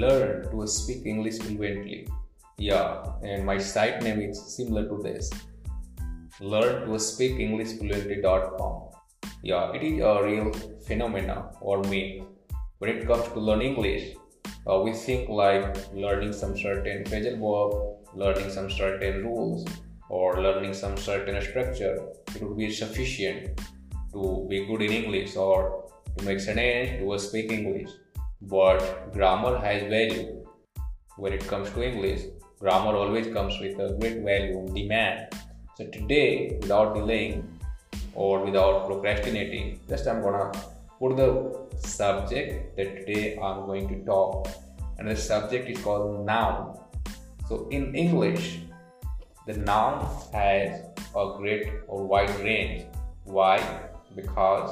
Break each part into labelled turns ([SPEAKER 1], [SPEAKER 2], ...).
[SPEAKER 1] learn to speak English fluently. Yeah, and my site name is similar to this. Learn to speak English fluently.com. Yeah, it is a real phenomena or myth. When it comes to learn English, uh, we think like learning some certain phrasal verb, learning some certain rules, or learning some certain structure. It would be sufficient to be good in English or to make sense to speak English. But grammar has value. When it comes to English, grammar always comes with a great value, demand. So today, without delaying or without procrastinating, just I'm gonna put the subject that today I'm going to talk, and the subject is called noun. So in English, the noun has a great or wide range. Why? Because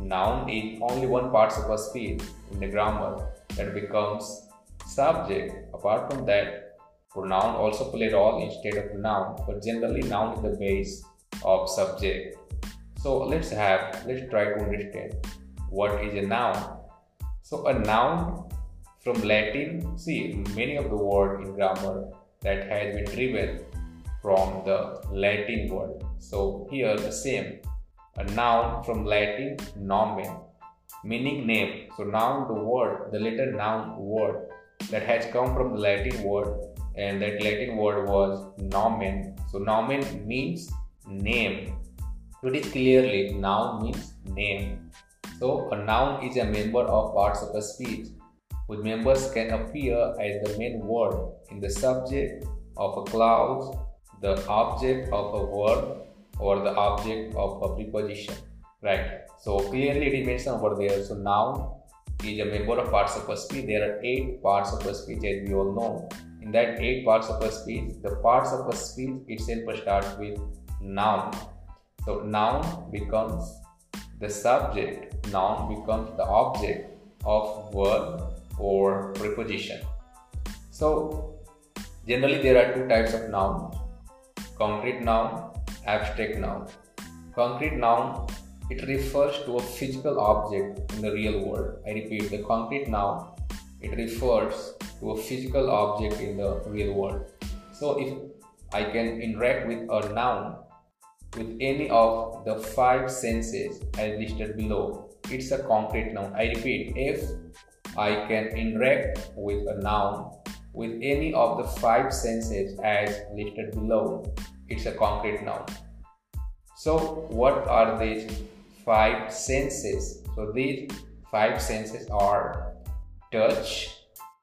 [SPEAKER 1] noun is only one part of a speech in the grammar that becomes subject. Apart from that, pronoun also play role instead of noun, but generally noun is the base of subject. So let's have let's try to understand what is a noun. So a noun from Latin, see many of the word in grammar that has been driven from the Latin word. So here the same a noun from Latin nomen, meaning name. So noun the word, the letter noun word that has come from the Latin word and that Latin word was nomen. So nomen means name. It is clearly noun means name. So a noun is a member of parts of a speech whose members can appear as the main word in the subject of a clause, the object of a verb, or the object of a preposition right. So clearly it is mentioned over there. So noun is a member of parts of a speech there are eight parts of a speech as we all know. In that eight parts of a speech the parts of a speech itself starts with noun. So noun becomes the subject. Noun becomes the object of verb or preposition. So generally there are two types of noun. Concrete noun abstract noun. Concrete noun, it refers to a physical object in the real world. I repeat, the concrete noun, it refers to a physical object in the real world. So if I can interact with a noun with any of the five senses as listed below, it's a concrete noun. I repeat, if I can interact with a noun with any of the five senses as listed below, it's a concrete noun. So, what are these five senses? So, these five senses are touch,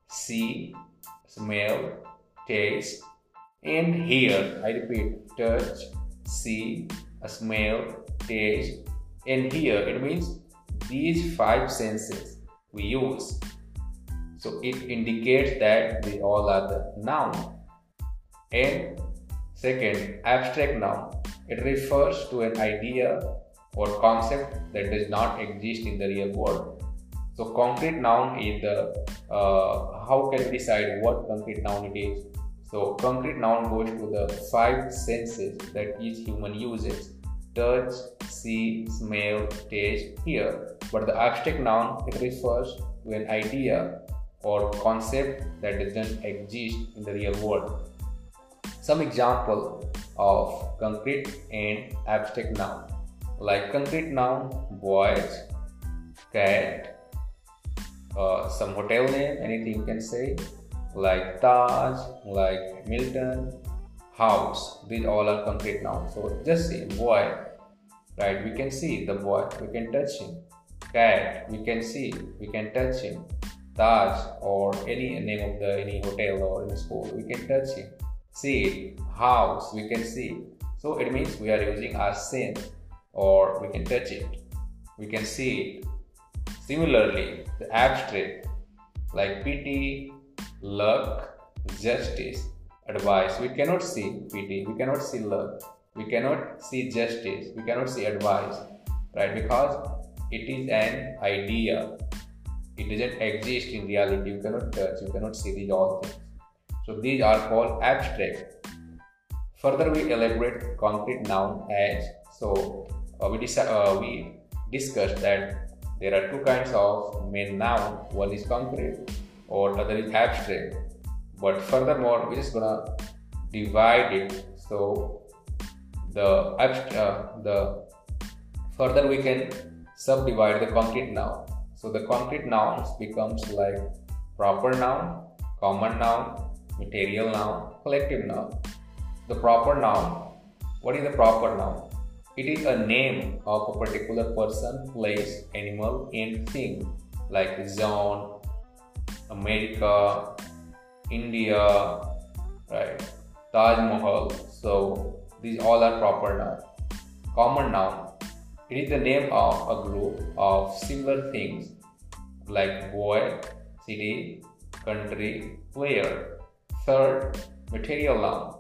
[SPEAKER 1] see, smell, taste, and hear. I repeat touch, see, smell, taste, and hear. It means these five senses we use. So, it indicates that they all are the noun. And Second, abstract noun. It refers to an idea or concept that does not exist in the real world. So, concrete noun is the uh, how can we decide what concrete noun it is? So, concrete noun goes to the five senses that each human uses touch, see, smell, taste, hear. But the abstract noun it refers to an idea or concept that doesn't exist in the real world. Some example of concrete and abstract noun like concrete noun boys, cat, uh, some hotel name, anything you can say like Taj, like Milton, house. These all are concrete nouns. So just see boy, right? We can see the boy, we can touch him. Cat, we can see, we can touch him. Taj or any name of the any hotel or any school, we can touch him see house we can see so it means we are using our sense or we can touch it. We can see it similarly the abstract like pity luck justice advice. We cannot see pity we cannot see luck we cannot see justice we cannot see advice right? Because it is an idea. It doesn't exist in reality. You cannot touch you cannot see these all things. So these are called abstract. Further, we elaborate concrete noun as so we, uh, we discussed that there are two kinds of main noun. One is concrete or other is abstract. But furthermore, we're just gonna divide it. So the uh, the further we can subdivide the concrete noun. So the concrete nouns becomes like proper noun, common noun, material noun, collective noun. The proper noun. What is the proper noun? It is a name of a particular person, place, animal, and thing like zone, America, India, right? Taj Mahal. So these all are proper nouns. Common noun. It is the name of a group of similar things like boy, city, country, player. Third, material noun.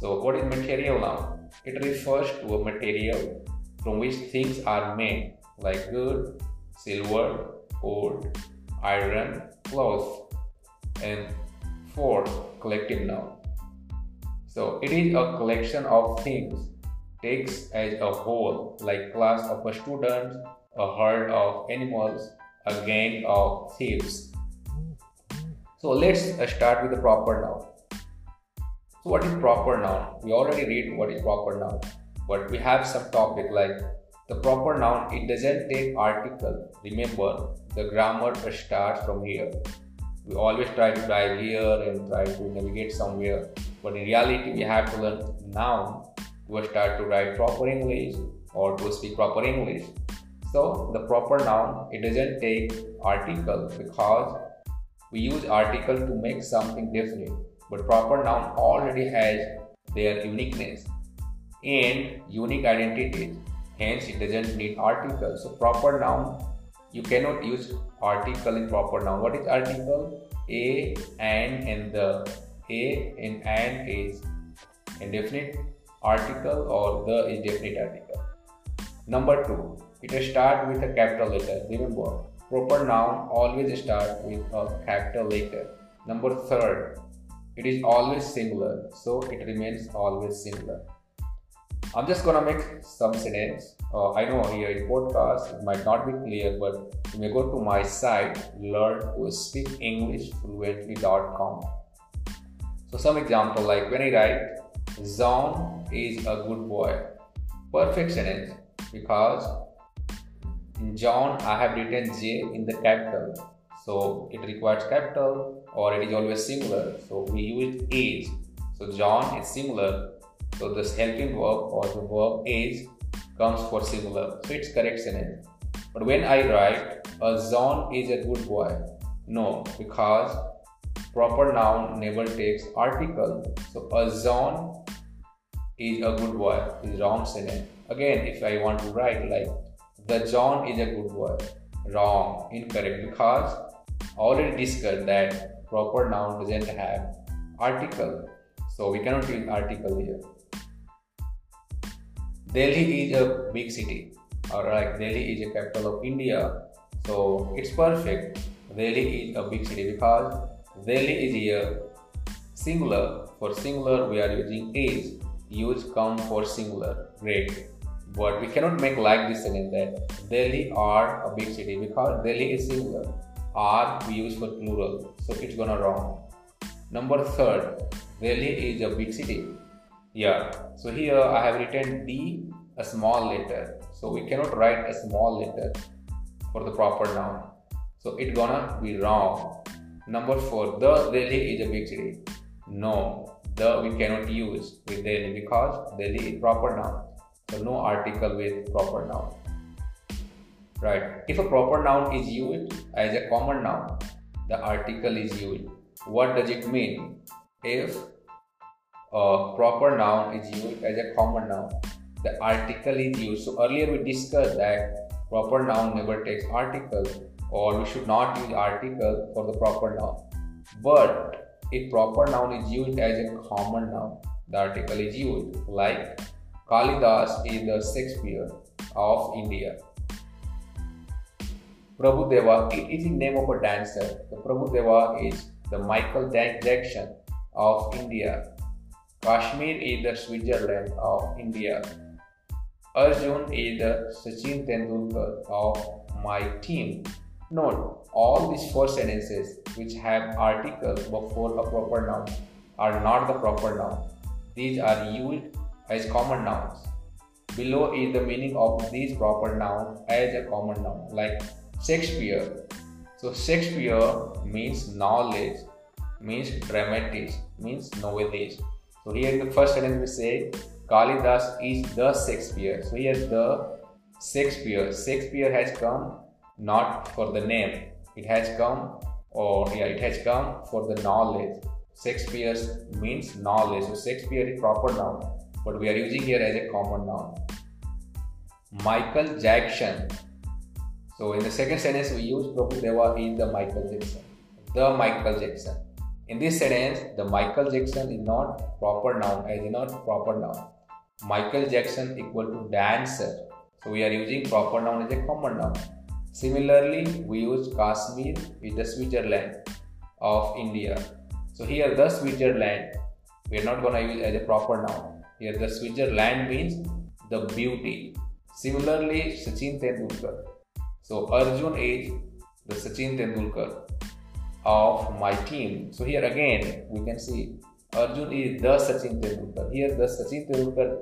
[SPEAKER 1] So what is material now? It refers to a material from which things are made like wood, silver, gold, iron, cloth, and fourth, collective noun. So it is a collection of things takes as a whole, like class of students, a herd of animals, a gang of thieves. So let's start with the proper noun. So what is proper noun? We already read what is proper noun, but we have some topic like the proper noun. It doesn't take article. Remember, the grammar starts from here. We always try to dive here and try to navigate somewhere, but in reality, we have to learn noun to start to write proper English or to speak proper English. So the proper noun it doesn't take article because we use article to make something definite, but proper noun already has their uniqueness and unique identities. Hence, it doesn't need article. So proper noun you cannot use article in proper noun. What is article? A, and, and the. A and and is indefinite article or the is definite article. Number two, it start with a capital letter. Remember, proper noun always start with a capital letter. Number third, it is always singular, so it remains always singular. I'm just gonna make some sentence. Uh, I know here in podcast it might not be clear, but you may go to my site learn to speak English fluently.com. So some example like when I write John is a good boy. Perfect sentence because in John I have written J in the capital. So it requires capital or it is always singular. So we use is. So John is singular. So this helping verb or the verb is comes for singular. So it's correct sentence. But when I write a John is a good boy, no, because proper noun never takes article. So a John is a good boy is wrong sentence. Again, if I want to write like the John is a good boy, wrong, incorrect because already discussed that proper noun doesn't have article. So we cannot use article here. Delhi is a big city, or like Delhi is a capital of India, so it's perfect. Delhi is a big city because Delhi is here singular. For singular, we are using is use come for singular. Great. But we cannot make like this sentence that Delhi are a big city because Delhi is singular. Are we use for plural. So it's gonna wrong. Number third, Delhi is a big city. Yeah. So here I have written D a small letter. So we cannot write a small letter for the proper noun. So it's gonna be wrong. Number four, the Delhi is a big city. No, the we cannot use with Delhi because Delhi is proper noun. So no article with proper noun. Right. If a proper noun is used as a common noun, the article is used. What does it mean? If a proper noun is used as a common noun, the article is used. So earlier we discussed that proper noun never takes article or we should not use article for the proper noun. But if proper noun is used as a common noun, the article is used. Like Kalidas is the Shakespeare of India. Prabhudeva, it is the name of a dancer. The Prabhu Deva is the Michael Jackson of India. Kashmir is the Switzerland of India. Arjun is the Sachin Tendulkar of my team. Note, all these four sentences which have article before a proper noun are not the proper noun. These are used as common nouns. Below is the meaning of these proper nouns as a common noun like Shakespeare. So Shakespeare means knowledge, means dramatic, means novelist. So here in the first sentence we say Kalidas is the Shakespeare. So here the Shakespeare. Shakespeare has come not for the name. It has come or yeah, it has come for the knowledge. Shakespeare means knowledge. So Shakespeare is proper noun, but we are using here as a common noun. Michael Jackson. So in the second sentence we use Prabhudeva is the Michael Jackson. The Michael Jackson. In this sentence, the Michael Jackson is not proper noun as in not proper noun. Michael Jackson equal to dancer. So we are using proper noun as a common noun. Similarly, we use Kashmir with the Switzerland of India. So here the Switzerland, we are not going to use as a proper noun. Here the Switzerland means the beauty. Similarly, Sachin Tendulkar. So Arjun is the Sachin Tendulkar of my team. So here again we can see Arjun is the Sachin Tendulkar. Here the Sachin Tendulkar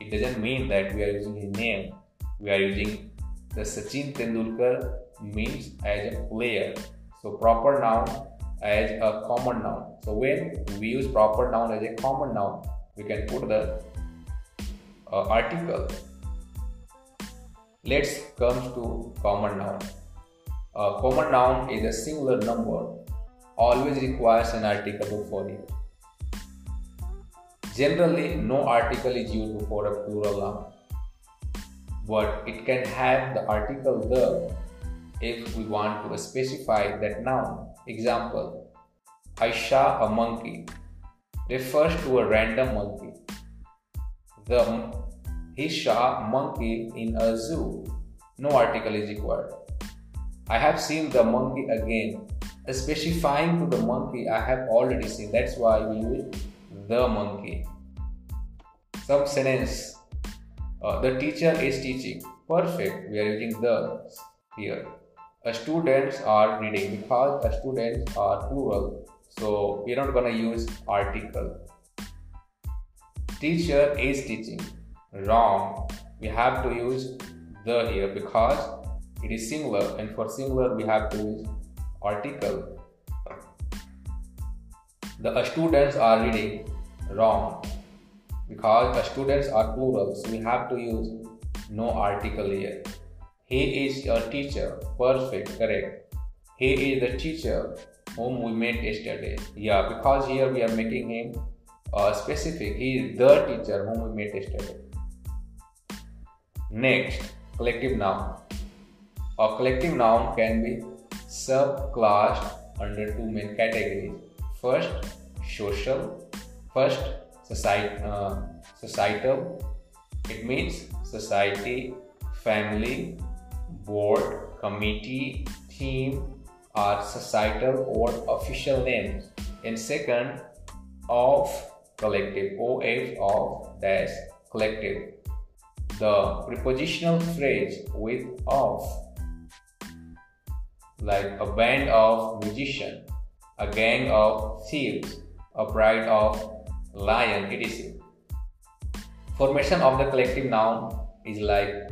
[SPEAKER 1] it doesn't mean that we are using his name. We are using the Sachin Tendulkar means as a player. So proper noun as a common noun. So when we use proper noun as a common noun, we can put the uh, article. Let's come to common noun. A common noun is a singular number, always requires an article before it. Generally, no article is used before a plural noun, but it can have the article the if we want to specify that noun. Example I saw a monkey refers to a random monkey. The he saw monkey in a zoo. No article is required. I have seen the monkey again. Specifying to the monkey I have already seen. That's why we use the monkey. Some sentence. Uh, the teacher is teaching. Perfect. We are using the here students are reading because students are plural so we're not gonna use article teacher is teaching wrong we have to use the here because it is singular and for singular we have to use article the students are reading wrong because the students are plural so we have to use no article here he is a teacher. Perfect, correct. He is the teacher whom we met yesterday. Yeah, because here we are making him uh, specific. He is the teacher whom we met yesterday. Next, collective noun. A collective noun can be subclassed under two main categories. First, social. First, uh, societal. It means society, family, board, committee, team are societal or official names. And second, of collective, OF of dash collective. The prepositional phrase with of, like a band of musicians, a gang of thieves, a pride of lion, etc. Formation of the collective noun is like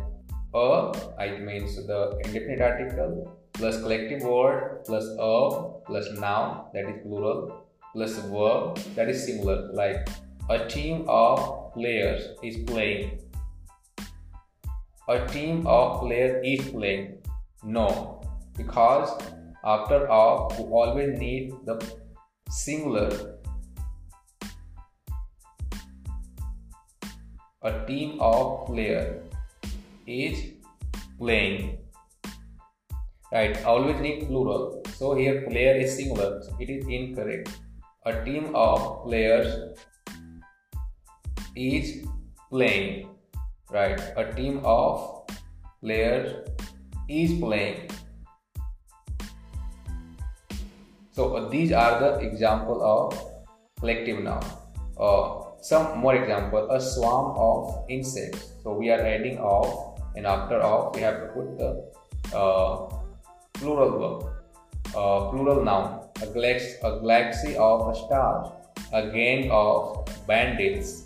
[SPEAKER 1] a, it means the indefinite article plus collective word plus a plus noun that is plural plus verb that is singular like a team of players is playing. A team of players is playing. No, because after all, we always need the singular. A team of players is playing. Right. Always need plural. So here player is singular. It is incorrect. A team of players is playing right a team of players is playing so uh, these are the example of collective noun uh, some more example a swarm of insects so we are adding of and after of we have to put the uh, plural verb. Uh, plural noun. A, galax- a galaxy of stars. A gang of bandits.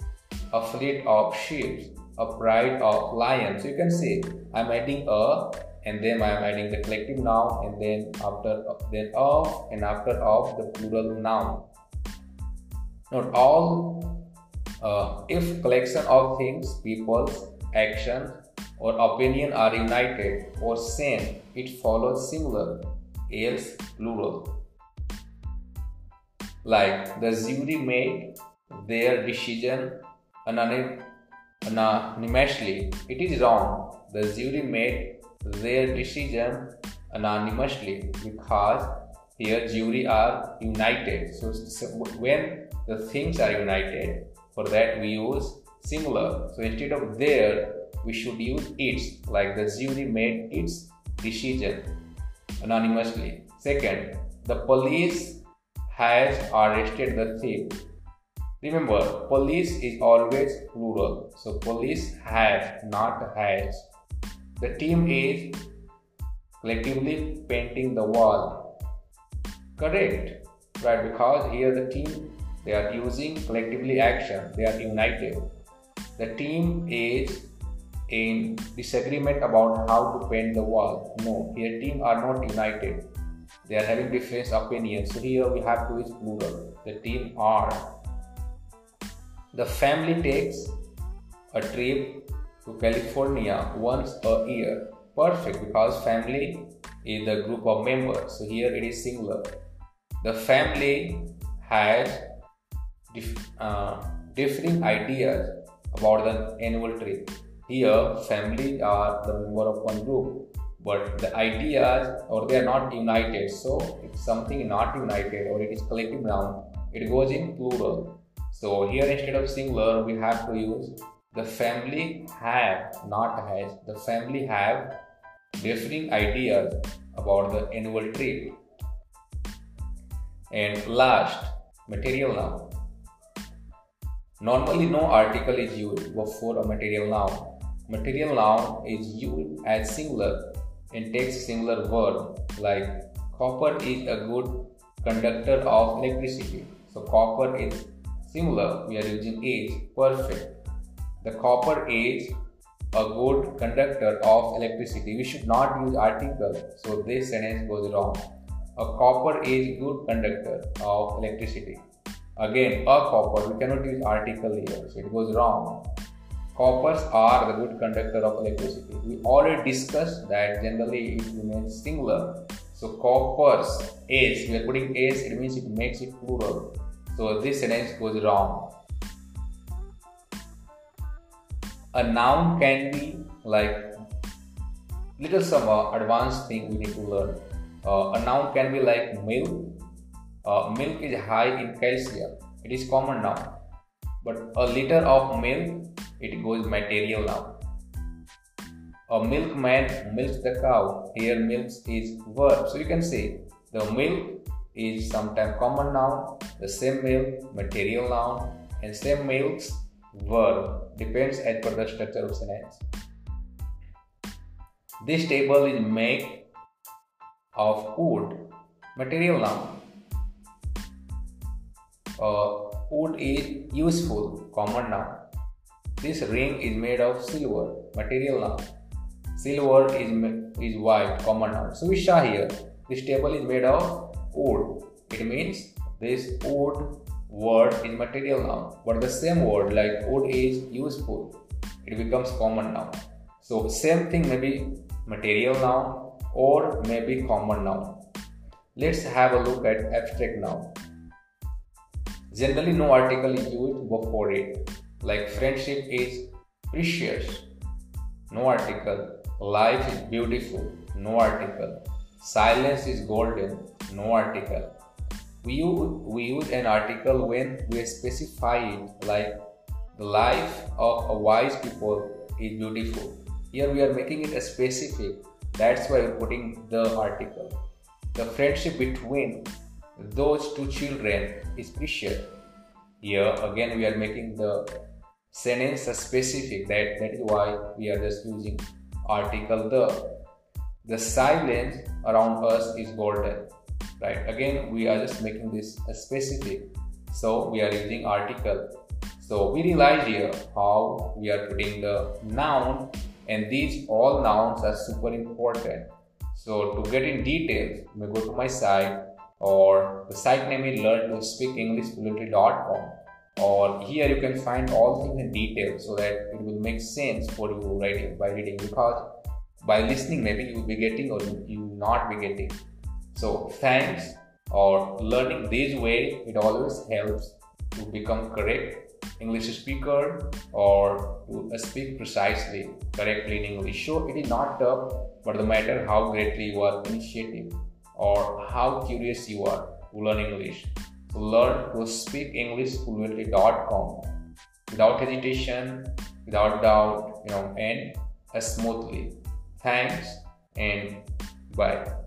[SPEAKER 1] A fleet of ships. A pride of lions. You can see I'm adding a and then I am adding the collective noun and then after then of and after of the plural noun. Not all uh, if collection of things, people, actions, or opinion are united or same, it follows singular, else plural. Like the jury made their decision anonymously. It is wrong. The jury made their decision anonymously because here jury are united. So, so when the things are united, for that we use singular. So instead of their, we should use its, like the jury made its decision anonymously. Second, the police has arrested the thief. Remember, police is always plural. So police have, not has. The team is collectively painting the wall. Correct. Right, because here the team they are using collectively action. They are united. The team is in disagreement about how to paint the wall. No, here team are not united. They are having different opinions. So here we have to use plural. The team are. The family takes a trip to California once a year. Perfect because family is a group of members. So here it is singular. The family has dif- uh, differing ideas about the annual trip. Here, family are the member of one group, but the ideas or they are not united. So, if something not united or it is collective noun, it goes in plural. So here instead of singular, we have to use the family have, not has. The family have differing ideas about the annual trip. And last, material noun. Normally, no article is used before a material noun. Material noun is used as singular and takes singular verb like copper is a good conductor of electricity. So copper is singular. We are using is perfect. The copper is a good conductor of electricity. We should not use article. So this sentence goes wrong. A copper is good conductor of electricity. Again, a copper, we cannot use article here, so it goes wrong. Coppers are the good conductor of electricity. We already discussed that generally it remains singular. So coppers is, we are putting is, it means it makes it plural. So this sentence goes wrong. A noun can be like little some uh, advanced thing we need to learn. Uh, a noun can be like milk, uh, milk is high in calcium. It is common now. But a liter of milk, it goes material now. A milkman milks the cow. Here, milks is verb. So you can say the milk is sometimes common noun, the same milk material noun, and same milks verb. Depends as per the structure of sentence. This table is made of wood, material noun uh, wood is useful, common noun. This ring is made of silver, material noun. Silver is, is white, common noun. So we saw here, this table is made of wood. It means this wood word is material noun. But the same word like wood is useful. It becomes common noun. So same thing may be material noun or maybe common noun. Let's have a look at abstract noun. Generally, no article is used before it. Like friendship is precious. No article. Life is beautiful. No article. Silence is golden. No article. We use, we use an article when we specify it like the life of a wise people is beautiful. Here we are making it a specific. That's why we're putting the article. The friendship between those two children is precious. Here again we are making the sentence specific that, that is why we are just using article the. The silence around us is golden right? Again we are just making this specific. So we are using article. So we realize here how we are putting the noun and these all nouns are super important. So to get in details you may go to my site or the site name is learn to speak english fluently.com or here you can find all things in detail so that it will make sense for you writing by reading because by listening maybe you will be getting or you will not be getting. So thanks or learning this way it always helps to become correct english speaker or to speak precisely correctly in english. So it is not tough but the matter how greatly you are initiative or how curious you are to learn english to learn to speak English fluently.com without hesitation, without doubt, you know, and smoothly. Thanks and bye.